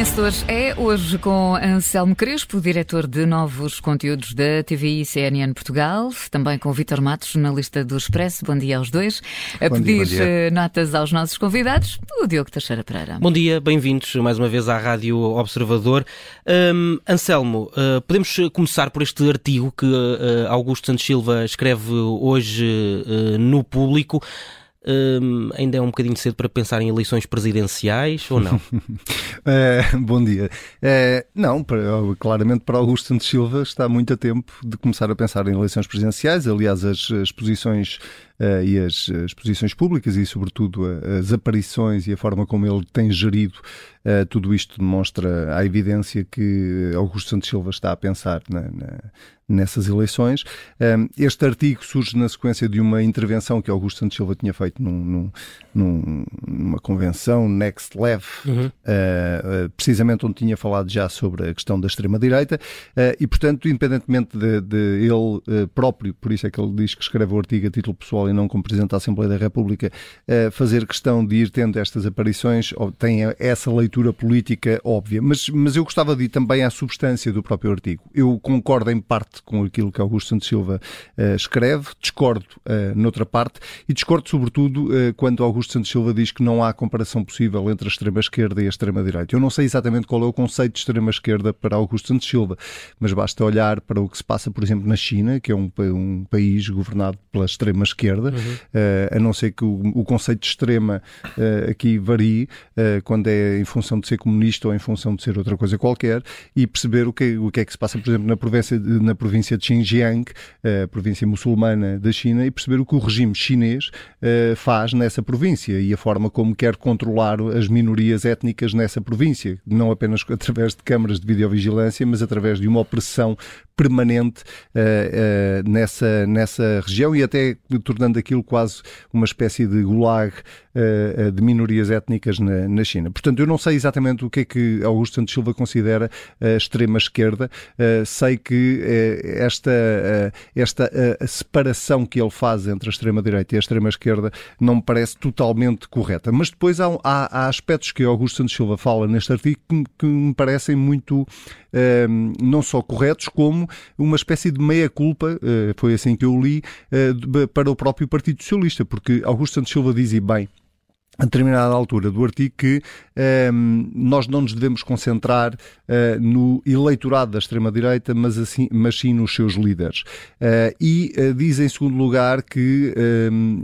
vencedor é hoje com Anselmo Crespo, diretor de novos conteúdos da TVI CNN Portugal, também com Vitor Matos, jornalista do Expresso. Bom dia aos dois. A Bom pedir dia, eh, notas aos nossos convidados, o Diogo Teixeira Pereira. Bom dia, bem-vindos mais uma vez à Rádio Observador. Hum, Anselmo, uh, podemos começar por este artigo que uh, Augusto Santos Silva escreve hoje uh, no público. Hum, ainda é um bocadinho cedo para pensar em eleições presidenciais ou não? É, bom dia. É, não, para, claramente para Augusto Santos Silva está muito a tempo de começar a pensar em eleições presidenciais. Aliás, as, as posições uh, e as, as, posições públicas e, sobretudo, as aparições e a forma como ele tem gerido uh, tudo isto demonstra a evidência que Augusto Santos Silva está a pensar na, na, nessas eleições. Um, este artigo surge na sequência de uma intervenção que Augusto Santos Silva tinha feito num, num, numa convenção Next Lev, uhum. uh, precisamente onde tinha falado já sobre a questão da extrema-direita, e, portanto, independentemente de, de ele próprio, por isso é que ele diz que escreve o artigo a título pessoal e não como Presidente da Assembleia da República, fazer questão de ir tendo estas aparições, tem essa leitura política óbvia. Mas, mas eu gostava de ir também à substância do próprio artigo. Eu concordo em parte com aquilo que Augusto Santos Silva uh, escreve, discordo uh, noutra parte e discordo sobretudo uh, quando Augusto Santos Silva diz que não há comparação possível entre a extrema-esquerda e a extrema-direita. Eu não sei exatamente qual é o conceito de extrema-esquerda para Augusto Santos Silva, mas basta olhar para o que se passa, por exemplo, na China, que é um, um país governado pela extrema-esquerda, uhum. uh, a não ser que o, o conceito de extrema aqui varie quando é em função de ser comunista ou em função de ser outra coisa qualquer, e perceber o que, o que é que se passa, por exemplo, na província, de, na província de Xinjiang, a província muçulmana da China, e perceber o que o regime chinês faz nessa província e a forma como quer controlar as minorias étnicas nessa província, não apenas através de câmaras de videovigilância, mas através de uma opressão permanente uh, nessa, nessa região e até tornando aquilo quase uma espécie de gulag de minorias étnicas na, na, China. Portanto, eu não sei exatamente o que é que Augusto Santos Silva considera a extrema-esquerda. sei que esta, esta a separação que ele faz entre a extrema-direita e a extrema-esquerda não me parece totalmente correta. Mas depois há, há, há aspectos que Augusto Santos Silva fala neste artigo que, que me parecem muito não só corretos, como uma espécie de meia-culpa, eh, foi assim que eu li, eh, para o próprio Partido Socialista, porque Augusto Santos Silva dizia bem, a determinada altura do artigo que um, nós não nos devemos concentrar uh, no eleitorado da extrema-direita, mas, assim, mas sim nos seus líderes. Uh, e uh, diz, em segundo lugar, que, um,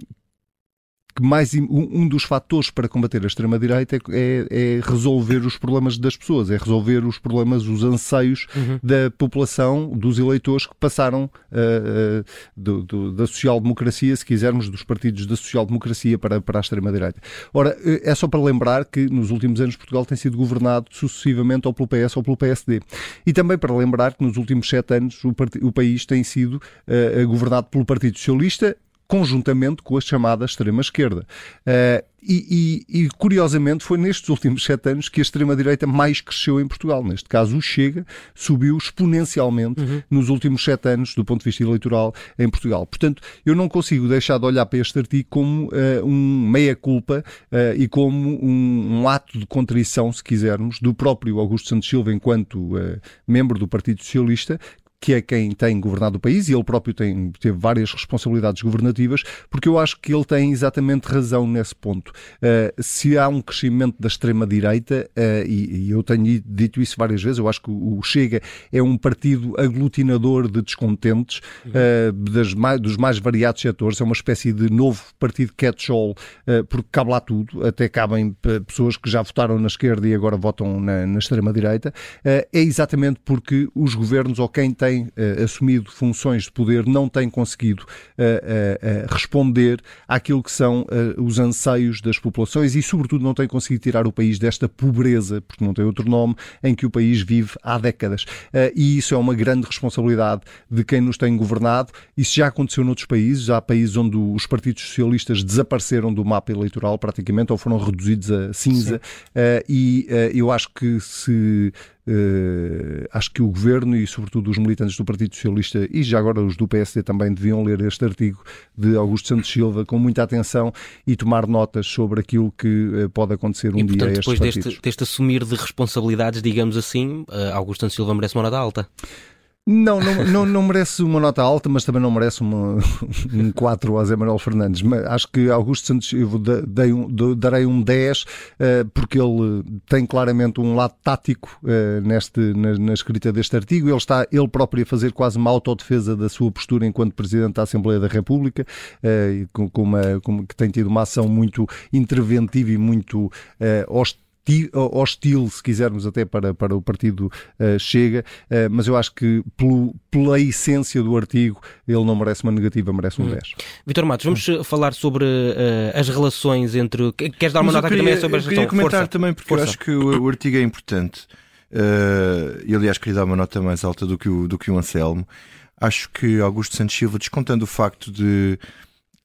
que mais um dos fatores para combater a extrema-direita é, é, resolver os problemas das pessoas, é resolver os problemas, os anseios uhum. da população, dos eleitores que passaram uh, uh, do, do, da social-democracia, se quisermos, dos partidos da social-democracia para, para a extrema-direita. Ora, é só para lembrar que nos últimos anos Portugal tem sido governado sucessivamente ou pelo PS ou pelo PSD. E também para lembrar que nos últimos sete anos o, o país tem sido uh, governado pelo Partido Socialista conjuntamente com a chamada extrema-esquerda. Uh, e, e, e, curiosamente, foi nestes últimos sete anos que a extrema-direita mais cresceu em Portugal. Neste caso, o Chega subiu exponencialmente uhum. nos últimos sete anos, do ponto de vista eleitoral, em Portugal. Portanto, eu não consigo deixar de olhar para este artigo como uh, um meia-culpa uh, e como um, um, ato de contrição, se quisermos, do próprio Augusto Santos Silva, enquanto membro do Partido Socialista, que é quem tem governado o país, e ele próprio tem, teve várias responsabilidades governativas, porque eu acho que ele tem exatamente razão nesse ponto. Uh, se há um crescimento da extrema-direita, uh, e, e, eu tenho dito isso várias vezes, eu acho que o Chega é um partido aglutinador de descontentes uh, das mais, dos mais variados setores, é uma espécie de novo partido catch-all, porque cabe lá tudo, até cabem pessoas que já votaram na esquerda e agora votam na, na extrema-direita. é exatamente porque os governos, ou quem tem tem uh, assumido funções de poder não tem conseguido uh, responder àquilo que são os anseios das populações e, sobretudo, não tem conseguido tirar o país desta pobreza, porque não tem outro nome, em que o país vive há décadas. e isso é uma grande responsabilidade de quem nos tem governado. Isso já aconteceu noutros países. Há países onde os partidos socialistas desapareceram do mapa eleitoral praticamente ou foram reduzidos a cinza. e eu acho que se Uh, acho que o governo e, sobretudo, os militantes do Partido Socialista e já agora os do PSD também deviam ler este artigo de Augusto Santos Silva com muita atenção e tomar notas sobre aquilo que uh, pode acontecer um e, dia portanto, a estes depois deste, deste, assumir de responsabilidades, digamos assim, uh, Augusto Santos Silva merece uma nota alta. Não, não, não, não, merece uma nota alta, mas também não merece uma, um 4 ao Zé Manuel Fernandes. Mas acho que Augusto Santos, eu dei um, darei um 10, uh, porque ele tem claramente um lado tático uh, neste, na, na, escrita deste artigo. Ele está ele próprio a fazer quase uma autodefesa da sua postura enquanto Presidente da Assembleia da República, com, com uma, com, que tem tido uma ação muito interventiva e muito hostil hostil, se quisermos, até para, para o partido uh, Chega, uh, mas eu acho que pelo, pela essência do artigo ele não merece uma negativa, merece um hum. 10. Vitor Matos, vamos hum. falar sobre uh, as relações entre. Queres dar uma mas nota queria, também sobre as Eu queria comentar Força. também, porque Força. eu acho que o, o artigo é importante. Uh, e aliás, queria dar uma nota mais alta do que o, do que o Anselmo. Acho que Augusto Santos Silva, descontando o facto de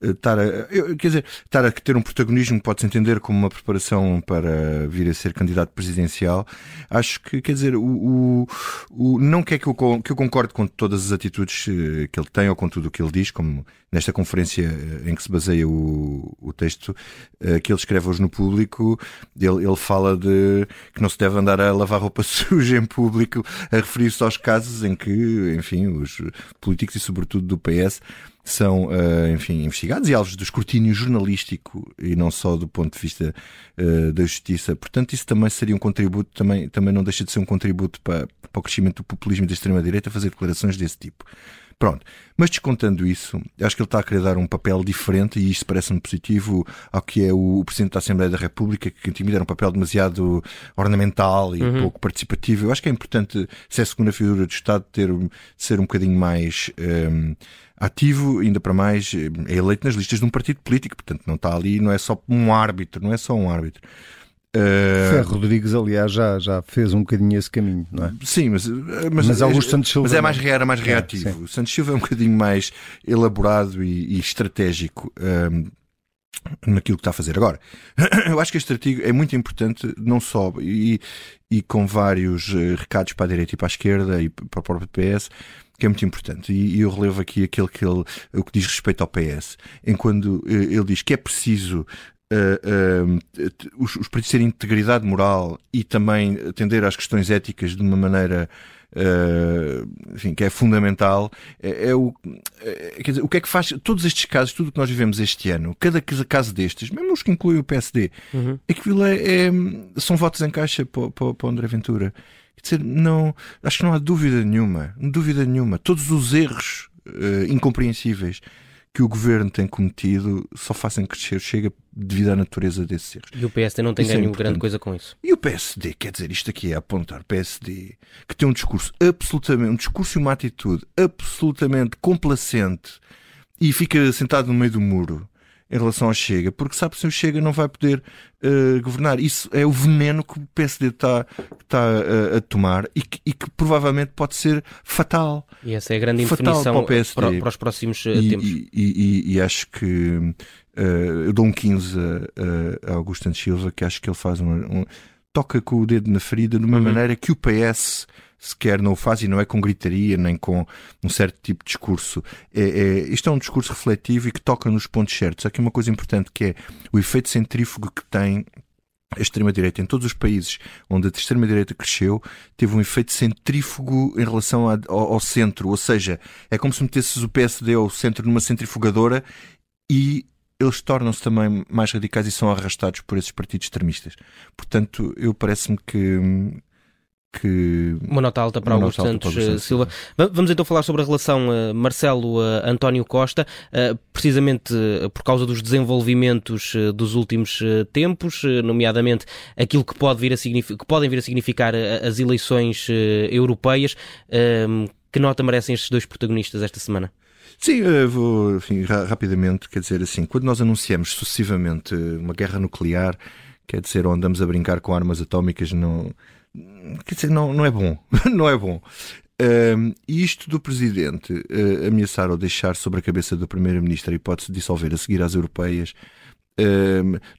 estar a, quer dizer, estar a ter um protagonismo pode-se entender como uma preparação para vir a ser candidato presidencial, acho que, quer dizer, o, o, o não quer que eu, que eu concorde com todas as atitudes eh, que ele tem ou com tudo o que ele diz, como nesta conferência eh, em que se baseia o, o texto eh, que ele escreve hoje no público, ele, ele fala de que não se deve andar a lavar roupa suja em público, a referir-se aos casos em que, enfim, os políticos e sobretudo do PS são, uh, enfim, investigados e alvos do escrutínio jornalístico e não só do ponto de vista uh, da justiça. Portanto, isso também seria um contributo, também, também não deixa de ser um contributo para, para o crescimento do populismo da extrema-direita fazer declarações desse tipo. Pronto. Mas descontando isso, acho que ele está a querer dar um papel diferente e isto parece-me positivo ao que é o Presidente da Assembleia da República, que intimida era um papel demasiado ornamental e uhum. pouco participativo. Eu acho que é importante, se é a segunda figura do Estado, ter, ser um bocadinho mais um, ativo, ainda para mais, é eleito nas listas de um partido político, portanto não está ali, não é só um árbitro, não é só um árbitro. Uh... Ferro Rodrigues, aliás, já, já fez um bocadinho esse caminho, não é? Sim, mas, mas, mas, Augusto Santos Silva mas é mais, era mais reativo. É, Santos Silva é um bocadinho mais elaborado e, e estratégico. Um, naquilo que está a fazer. Agora, eu acho que este artigo é muito importante, não só, e, e com vários eh, recados para a direita e para a esquerda e para o próprio PS, que é muito importante. E, eu relevo aqui aquele que ele, o que diz respeito ao PS, em quando eh, ele diz que é preciso Uh, uh, os, os terem integridade moral e também atender às questões éticas de uma maneira uh, enfim, que é fundamental, é, é o, é, quer dizer, o que é que faz todos estes casos, tudo o que nós vivemos este ano, cada caso destes, mesmo os que incluem o PSD, uhum. aquilo é, é, são votos em caixa para, para, para André Ventura. Quer dizer, não, acho que não há dúvida nenhuma, dúvida nenhuma. Todos os erros incompreensíveis que o governo tem cometido só fazem crescer, chega devido à natureza desses erros. E o PSD não tem isso é ganho é grande coisa com isso. E o PSD, quer dizer, isto aqui é apontar PSD, que tem um discurso absolutamente, um discurso e uma atitude absolutamente complacente e fica sentado no meio do muro em relação ao Chega, porque sabe se o Chega não vai poder uh, governar. Isso é o veneno que o PSD está, está uh, a tomar e que, e que, provavelmente pode ser fatal. E essa é a grande indefinição para, para, para, os próximos uh, e, tempos. E, e, acho que eu dou um 15 a, a Augusto Santos Silva, que acho que ele faz uma, um, toca com o dedo na ferida de uma uhum. maneira que o PS sequer não o faz e não é com gritaria nem com um certo tipo de discurso. É, é, isto é um discurso refletivo e que toca nos pontos certos. Aqui uma coisa importante que é o efeito centrífugo que tem a extrema-direita em todos os países onde a extrema-direita cresceu teve um efeito centrífugo em relação ao, ao, centro, ou seja, é como se metesses o PSD ao centro numa centrifugadora e eles tornam-se também mais radicais e são arrastados por esses partidos extremistas. Portanto, eu parece-me que que. Uma nota alta para Augusto Santos, para Santos Silva. Vamos então falar sobre a relação uh, Marcelo-António uh, Costa, uh, precisamente por causa dos desenvolvimentos dos últimos tempos, nomeadamente aquilo que, pode vir a que podem vir a significar as eleições europeias. Ehm, que nota merecem estes dois protagonistas esta semana? Sim, vou enfim, rapidamente, quer dizer assim, quando nós anunciamos sucessivamente uma guerra nuclear, quer dizer, ou andamos a brincar com armas atómicas, não quer dizer, não, não é bom. não é bom. E isto do Presidente uh, ameaçar ou deixar sobre a cabeça do Primeiro-Ministro a hipótese de dissolver a seguir às europeias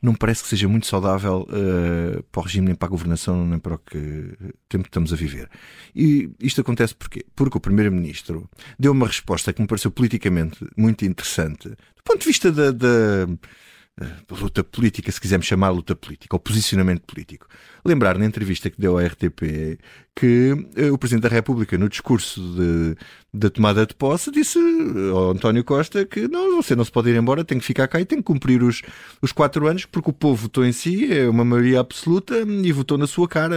não parece que seja muito saudável uh, para o regime, nem para a governação, nem para o que tempo que estamos a viver. E isto acontece porquê? Porque o Primeiro-Ministro deu uma resposta que me pareceu politicamente muito interessante, do ponto de vista da, da luta política, se quisermos chamar luta política, ou posicionamento político. Lembrar na entrevista que deu à RTP que uh, o Presidente da República, no discurso de, da tomada de posse, disse ao António Costa que não, você não se pode ir embora, tem que ficar cá e tem que cumprir os, os quatro anos, porque o povo votou em si, é uma maioria absoluta e votou na sua cara,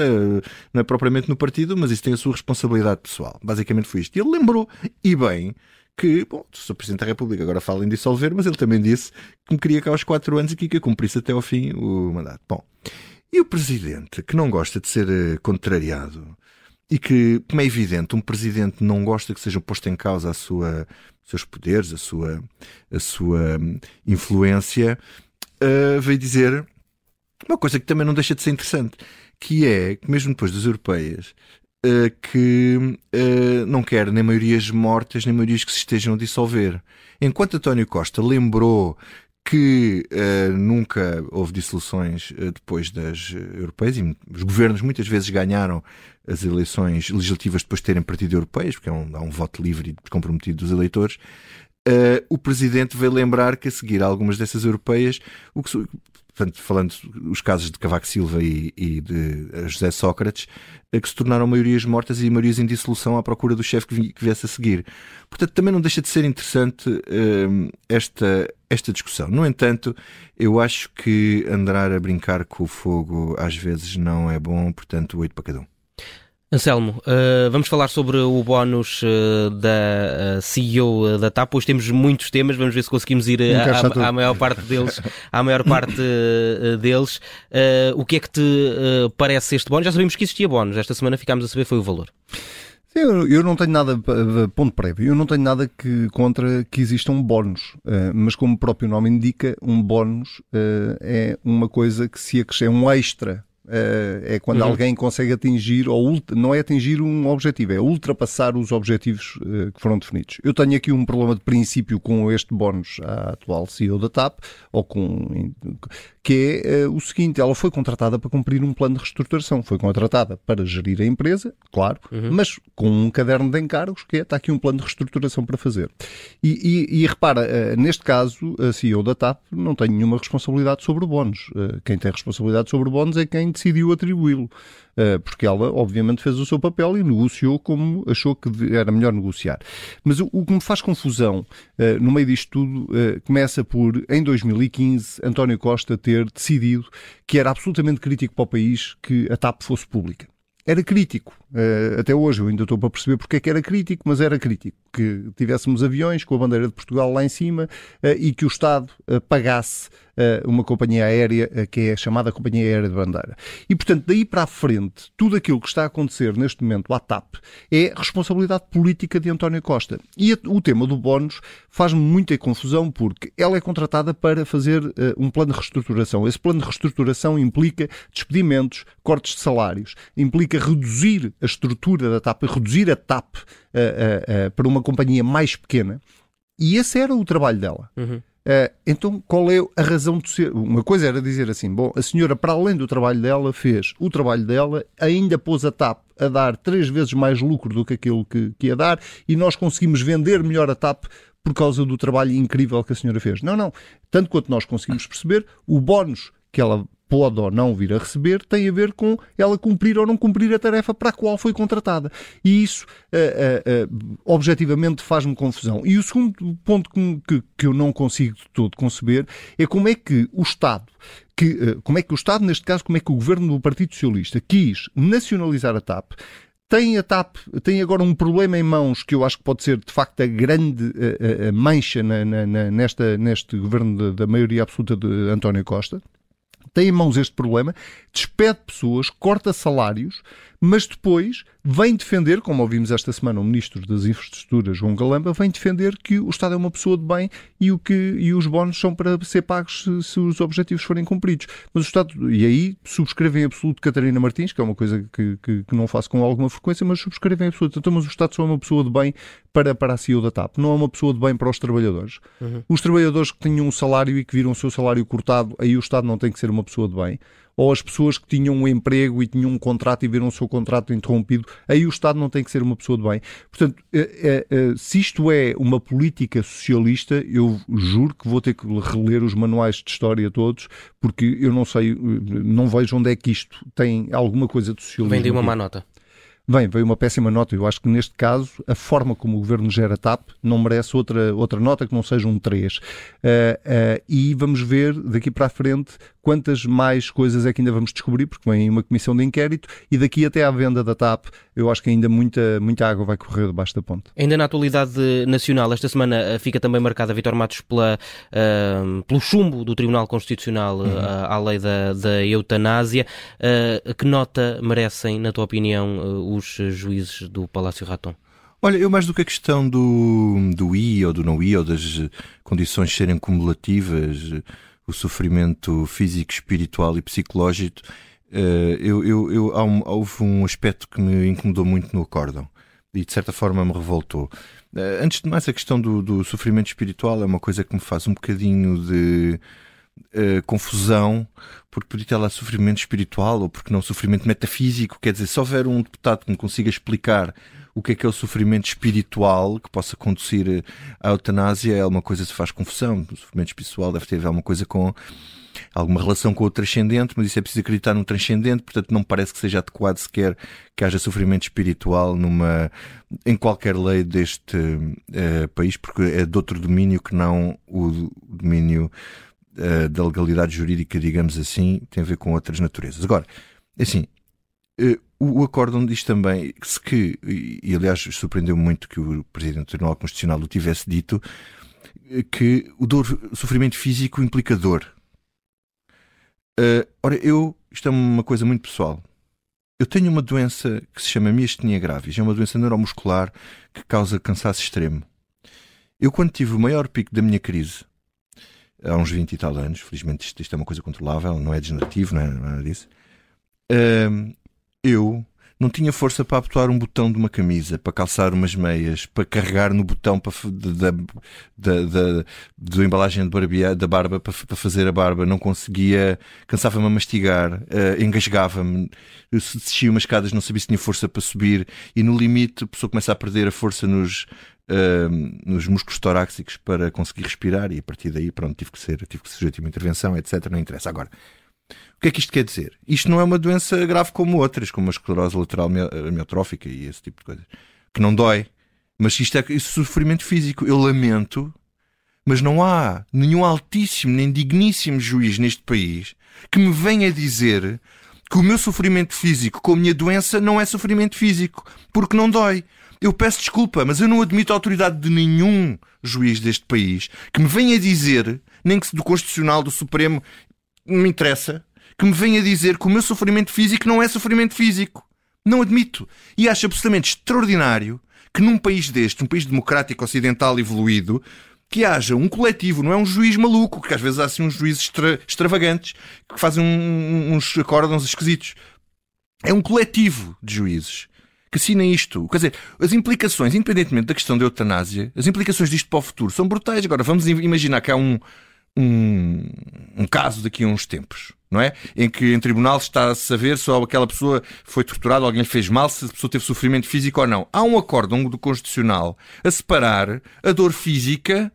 não é propriamente no partido, mas isso tem a sua responsabilidade pessoal. Basicamente foi isto. E ele lembrou, e bem, que, bom, Sr. Presidente da República agora fala em dissolver, mas ele também disse que me queria cá aos quatro anos e que, que cumprisse até ao fim o mandato. Bom, e o Presidente, que não gosta de ser uh, contrariado e que, como é evidente, um Presidente não gosta que sejam postos em causa a sua, seus poderes, a sua, a sua hum, influência, uh, veio dizer uma coisa que também não deixa de ser interessante, que é que mesmo depois das europeias, uh, que uh, não quer nem maiorias mortas, nem maiorias que se estejam a dissolver. Enquanto António Costa lembrou que uh, nunca houve dissoluções depois das europeias e os governos muitas vezes ganharam as eleições legislativas depois de terem partido europeias, porque é um, há um voto livre e descomprometido dos eleitores. Uh, o presidente veio lembrar que a seguir a algumas dessas europeias, o que, portanto, falando os casos de Cavaco Silva e, e de eh, José Sócrates, eh, que se tornaram maiorias mortas e maiorias em dissolução à procura do chefe que, viesse a seguir. Portanto, também não deixa de ser interessante uh, esta, esta discussão. No entanto, eu acho que andar a brincar com o fogo às vezes não é bom, portanto, oito para cada um. Anselmo, uh, vamos falar sobre o bónus uh, da uh, CEO da TAP. Hoje temos muitos temas, vamos ver se conseguimos ir à, maior parte deles. À maior parte deles. o que é que te parece este bónus? Já sabíamos que existia bónus, esta semana ficámos a saber foi o valor. Eu, eu não tenho nada, ponto prévio, eu não tenho nada que, contra que exista um bónus, mas como o próprio nome indica, um bónus é uma coisa que se é um extra Uh, é quando uhum. alguém consegue atingir, ou não é atingir um objetivo, é ultrapassar os objetivos uh, que foram definidos. Eu tenho aqui um problema de princípio com este bónus à atual CEO da TAP, ou com, que é uh, o seguinte: ela foi contratada para cumprir um plano de reestruturação, foi contratada para gerir a empresa, claro, uhum. mas com um caderno de encargos, que é, está aqui um plano de reestruturação para fazer. E, e, e repara, neste caso, a CEO da TAP não tem nenhuma responsabilidade sobre o bónus. quem tem responsabilidade sobre o bónus é quem decidiu atribuí-lo. Eh, porque ela, obviamente, fez o seu papel e negociou como achou que era melhor negociar. Mas o que me faz confusão eh, no meio disto tudo eh, começa por, em 2015, António Costa ter decidido que era absolutamente crítico para o país que a TAP fosse pública era crítico. Até hoje eu ainda estou para perceber porque é que era crítico, mas era crítico. Que tivéssemos aviões com a bandeira de Portugal lá em cima e que o Estado pagasse uma companhia aérea que é chamada Companhia Aérea de Bandeira. E, portanto, daí para a frente, tudo aquilo que está a acontecer neste momento à TAP é responsabilidade política de António Costa. E o tema do bónus faz-me muita confusão porque ela é contratada para fazer um plano de reestruturação. Esse plano de reestruturação implica despedimentos, cortes de salários, implica reduzir a estrutura da TAP, reduzir a TAP uh, uh, para uma companhia mais pequena. E esse era o trabalho dela. Uhum. Então, qual é a razão de ser? Uma coisa era dizer assim: bom, a senhora, para além do trabalho dela, fez o trabalho dela, ainda pôs a TAP a dar três vezes mais lucro do que aquilo que, que ia dar, e nós conseguimos vender melhor a TAP por causa do trabalho incrível que a senhora fez. Não, não. Tanto quanto nós conseguimos perceber, o bónus que ela pode ou não vir a receber tem a ver com ela cumprir ou não cumprir a tarefa para a qual foi contratada. E isso, uh, uh, uh, objetivamente, faz-me confusão. E o segundo ponto que, que, eu não consigo de todo conceber é como é que o Estado, que, como é que o Estado, neste caso, como é que o governo do Partido Socialista quis nacionalizar a TAP, tem a TAP, tem agora um problema em mãos que eu acho que pode ser de facto a grande a, a mancha na, na, nesta, neste governo da maioria absoluta de António Costa tem em mãos este problema, despede pessoas, corta salários, mas depois vem defender, como ouvimos esta semana o Ministro das Infraestruturas, João Galamba, vem defender que o Estado é uma pessoa de bem e, o que, e os bónus são para ser pagos se, se os objetivos forem cumpridos. Mas o Estado, e aí subscrevem em absoluto Catarina Martins, que é uma coisa que, que, que não faço com alguma frequência, mas subscrevem em absoluto. Então, mas o Estado só é uma pessoa de bem para, para a CEO da TAP, não é uma pessoa de bem para os trabalhadores. Uhum. Os trabalhadores que tinham um salário e que viram o seu salário cortado, aí o Estado não tem que ser uma pessoa de bem ou as pessoas que tinham um emprego e tinham um contrato e viram o seu contrato interrompido, aí o Estado não tem que ser uma pessoa de bem. Portanto, é, é, se isto é uma política socialista, eu juro que vou ter que reler os manuais de história todos, porque eu não sei, não vejo onde é que isto tem alguma coisa de socialismo. Vem de uma má nota. Bem, veio uma péssima nota. Eu acho que neste caso a forma como o governo gera TAP não merece outra, outra nota que não seja um 3. Uh, uh, e vamos ver daqui para a frente quantas mais coisas é que ainda vamos descobrir, porque vem uma comissão de inquérito e daqui até à venda da TAP, eu acho que ainda muita, muita água vai correr debaixo da ponte. Ainda na atualidade nacional, esta semana eh, fica também marcada, Vitor Matos, pela, uh, pelo chumbo do Tribunal Constitucional uhum. uh, à lei da, da eutanásia. Uh, que nota merecem, na tua opinião, os juízes do Palácio Raton? Olha, eu mais do que a questão do, do I ou do não I ou das condições serem cumulativas, o sofrimento físico, espiritual e psicológico, uh, eu, eu, eu, um, houve um aspecto que me incomodou muito no acórdão e de certa forma me revoltou. Uh, antes de mais, a questão do, do, sofrimento espiritual é uma coisa que me faz um bocadinho de uh, confusão, porque podia ter lá sofrimento espiritual ou porque não sofrimento metafísico. Quer dizer, se houver um deputado que me consiga explicar o que é que é o sofrimento espiritual que possa conduzir à eutanásia é uma coisa que se faz confusão. O sofrimento espiritual deve ter alguma coisa com alguma relação com o transcendente, mas isso é preciso acreditar no transcendente, portanto não parece que seja adequado sequer que haja sofrimento espiritual numa em qualquer lei deste uh, país, porque é de outro domínio que não o domínio uh, da legalidade jurídica, digamos assim, tem a ver com outras naturezas. Agora, assim, uh, o acórdão diz também que, e aliás surpreendeu muito que o Presidente do Tribunal Constitucional o tivesse dito, que o, dor, o sofrimento físico implica dor. Uh, ora, eu, isto é uma coisa muito pessoal. Eu tenho uma doença que se chama miastenia gravis, é uma doença neuromuscular que causa cansaço extremo. Eu, quando tive o maior pico da minha crise, há uns 20 e tal anos, felizmente isto, isto é uma coisa controlável, não é degenerativo, não é nada disso. Uh, eu não tinha força para apertar um botão de uma camisa, para calçar umas meias, para carregar no botão da, embalagem de da barba para, para, fazer a barba. Não conseguia, cansava-me a mastigar, uh, engasgava-me, descia umas escadas, não sabia se tinha força para subir e no limite a pessoa começa a perder a força nos, uh, nos músculos torácicos para conseguir respirar e a partir daí, pronto, tive que ser, tive que sujeito a uma intervenção, etc. Não interessa. Agora, que é que isto quer dizer? Isto não é uma doença grave como outras, como a esclerose lateral amiotrófica e esse tipo de coisas, que não dói. Mas isto é, é sofrimento físico. Eu lamento, mas não há nenhum altíssimo nem digníssimo juiz neste país que me venha dizer que o meu sofrimento físico com a minha doença não é sofrimento físico, porque não dói. Eu peço desculpa, mas eu não admito a autoridade de nenhum juiz deste país que me venha dizer, nem que do Constitucional, do Supremo, não me interessa, que me venha dizer que o meu sofrimento físico não é sofrimento físico. Não admito. E acho absolutamente extraordinário que num país deste, um país democrático ocidental evoluído, que haja um coletivo, não é um juiz maluco, que às vezes há assim uns juízes extra, extravagantes que fazem um, uns acórdãos esquisitos. É um coletivo de juízes que assinem isto. Quer dizer, as implicações, independentemente da questão da eutanásia, as implicações disto para o futuro são brutais. Agora, vamos imaginar que há um, um, um caso daqui a uns tempos, não é? Em que em tribunal está a saber se aquela pessoa foi torturada, alguém lhe fez mal, se a pessoa teve sofrimento físico ou não. Há um acórdão do Constitucional a separar a dor física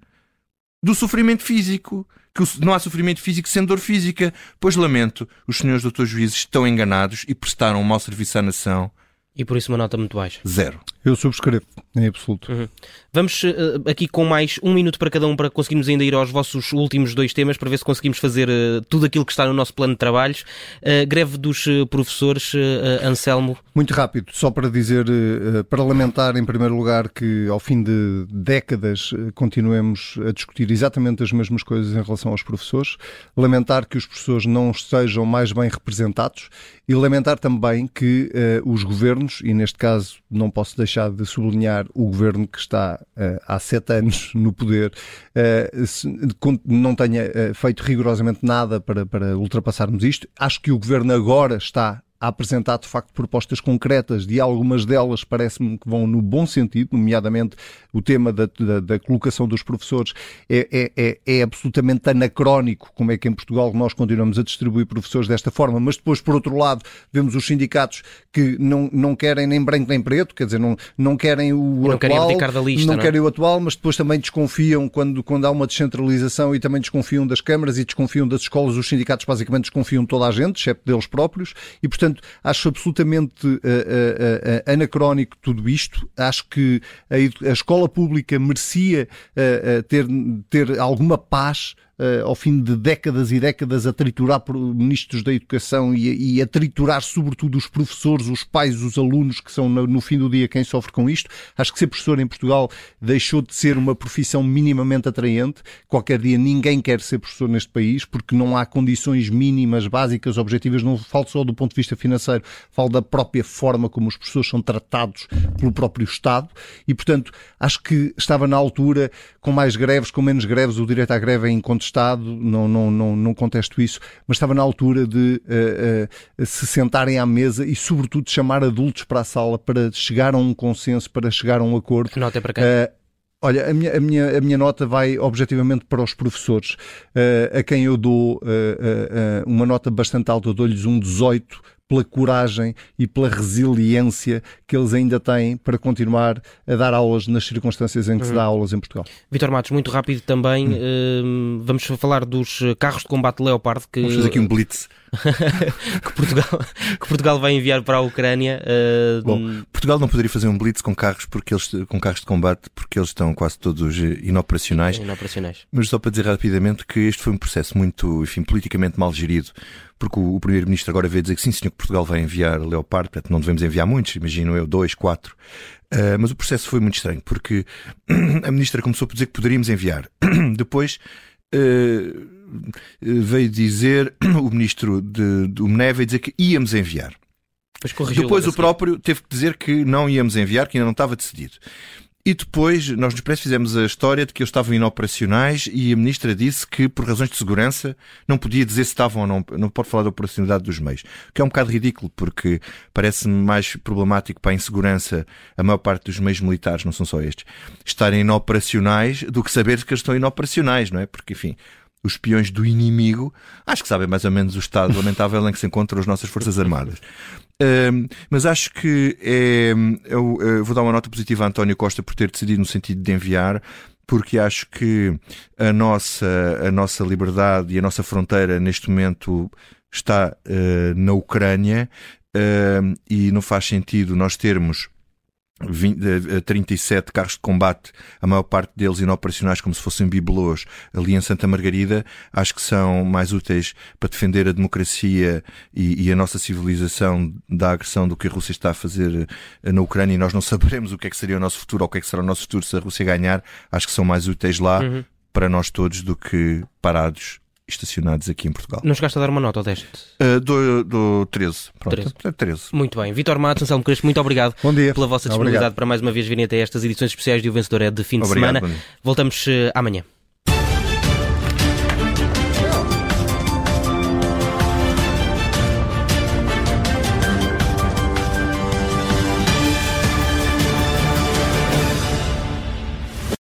do sofrimento físico. Que não há sofrimento físico sem dor física. Pois lamento, os senhores doutores juízes estão enganados e prestaram um mau serviço à nação. E por isso uma nota muito baixa. Zero. Eu subscrevo, em absoluto. Uhum. Vamos uh, aqui com mais um minuto para cada um para conseguirmos ainda ir aos vossos últimos dois temas para ver se conseguimos fazer uh, tudo aquilo que está no nosso plano de trabalhos. Uh, greve dos professores, Anselmo. Muito rápido, só para dizer, para lamentar em primeiro lugar que ao fim de décadas continuemos a discutir exatamente as mesmas coisas em relação aos professores, lamentar que os professores não estejam mais bem representados e lamentar também que os governos, e neste caso não posso deixar deixar de sublinhar o governo que está uh, há sete anos no poder uh, não tenha uh, feito rigorosamente nada para, para ultrapassarmos isto. Acho que o governo agora está a apresentar de facto propostas concretas e algumas delas parece-me que vão no bom sentido, nomeadamente o tema da, da, da colocação dos professores. É, é, é, é, absolutamente anacrónico, como é que em Portugal nós continuamos a distribuir professores desta forma, mas depois, por outro lado, vemos os sindicatos que não, não querem nem branco nem preto, quer dizer, não, não querem o não atual, querem lista, não, não, querem o atual, mas depois também desconfiam quando, quando há uma descentralização e também desconfiam das câmaras e desconfiam das escolas, os sindicatos basicamente desconfiam toda a gente, exceto deles próprios, e portanto Portanto, acho absolutamente uh, uh, uh, anacrónico tudo isto. Acho que a, a escola pública merecia ter, ter alguma paz uh, ao fim de décadas e décadas, a triturar ministros da educação e, e, a triturar, sobretudo, os professores, os pais, os alunos, que são no, no, fim do dia quem sofre com isto. Acho que ser professor em Portugal deixou de ser uma profissão minimamente atraente. Qualquer dia ninguém quer ser professor neste país porque não há condições mínimas, básicas, objetivas. Não falo só do ponto de vista financeiro, falo da própria forma como os professores são tratados pelo próprio Estado e, portanto, acho que estava na altura, com mais greves, com menos greves, o direito à greve é incontestável Estado, não, não, não, não contesto isso, mas estava na altura de uh, uh, se sentarem à mesa e, sobretudo, chamar adultos para a sala para chegar a um consenso, para chegar a um acordo. Que nota é para quem? Uh, Olha, a minha, a, minha, a minha nota vai objetivamente para os professores, uh, a quem eu dou uh, uh, uma nota bastante alta, dou-lhes um 18 pela coragem e pela resiliência que eles ainda têm para continuar a dar aulas nas circunstâncias em que uhum. se dá aulas em Portugal. Vitor Matos, muito rápido também, uhum. vamos falar dos carros de combate Leopard. Que... Vamos fazer aqui um blitz. que, Portugal, que Portugal vai enviar para a Ucrânia. Uh... Bom, Portugal não poderia fazer um blitz com carros, porque eles, com carros de combate porque eles estão quase todos inoperacionais. inoperacionais. Mas só para dizer rapidamente que este foi um processo muito, enfim, politicamente mal gerido porque o, o Primeiro-Ministro agora veio dizer que sim, senhor, que Portugal vai enviar Leopard, portanto não devemos enviar muitos, imagino eu, dois, quatro. Uh, mas o processo foi muito estranho, porque a Ministra começou por dizer que poderíamos enviar. Depois uh, veio dizer o Ministro de, do Meneve dizer que íamos enviar. Depois o próprio teve que dizer que não íamos enviar, que ainda não estava decidido. E depois, nós no Expresso fizemos a história de que eles estavam inoperacionais e a Ministra disse que, por razões de segurança, não podia dizer se estavam ou não, não pode falar da operacionalidade dos meios. O que é um bocado ridículo, porque parece-me mais problemático para a insegurança, a maior parte dos meios militares, não são só estes, estarem inoperacionais do que saber que eles estão inoperacionais, não é? Porque, enfim, os espiões do inimigo, acho que sabem mais ou menos o estado lamentável em que se encontram as nossas Forças Armadas. Mas acho que é, eu, eu vou dar uma nota positiva a António Costa por ter decidido no sentido de enviar, porque acho que a nossa, a nossa liberdade e a nossa fronteira neste momento está uh, na Ucrânia. Uh, e não faz sentido nós termos 20, 37 carros de combate, a maior parte deles inoperacionais, como se fossem bibelôs, ali em Santa Margarida, acho que são mais úteis para defender a democracia e, e, a nossa civilização da agressão do que a Rússia está a fazer eh, na Ucrânia e nós não saberemos o que é que seria o nosso futuro ou o que é que será o nosso futuro se a Rússia ganhar. Acho que são mais úteis lá uhum. para nós todos do que parados estacionados aqui em Portugal. Não chegaste a dar uma nota ao deste? Uh, do, do 13. Pronto, 13. 13. Muito bem. Vitor Matos, Anselmo Crespo, muito obrigado Bom dia. pela vossa disponibilidade obrigado. para mais uma vez virem até estas edições especiais de O Vencedor é de fim de obrigado, semana. Voltamos uh, amanhã.